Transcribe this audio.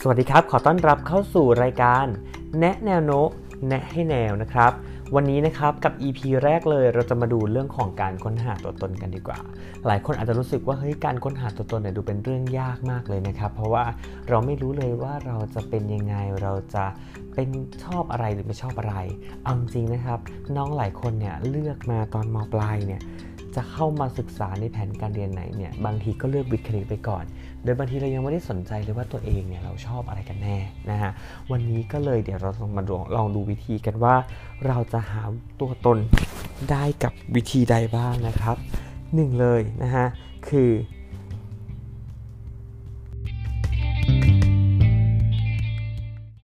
สวัสดีครับ ขอต้อนรับเข้าสู่รายการ แนะแนวโน้แนะให้แนวนะครับ วันนี้นะครับกับ EP แรกเลยเราจะมาดูเรื่องของการค้นหาตัวตนกันดีกว่า หลายคนอาจจะรู้สึกว่าเฮ้ยการค้นหาตัวตนเนี่ยดูเป็นเรื่องยากมากเลยนะครับ เพราะว่าเราไม่รู้เลยว่าเราจะเป็นยังไงเราจะเป็นชอบอะไรหรือไม่ชอบอะไร เอาจริงนะครับ น้องหลายคนเนี่ยเลือกมาตอนมปลายเนี่ย จะเข้ามาศึกษาในแผนการเรียนไหนเนี่ยบางทีก็เลือกวิทย์คณิตไปก่อน โดยบางทีเรายังไม่ได้สนใจเลยว่าตัวเองเนี่ยเราชอบอะไรกันแน่นะฮะวันนี้ก็เลยเดี๋ยวเราลองมาลองลองดูวิธีกันว่า เราจะหาตัวตนได้กับวิธีใดบ้างนะครับหนึ่งเลยนะฮะคือ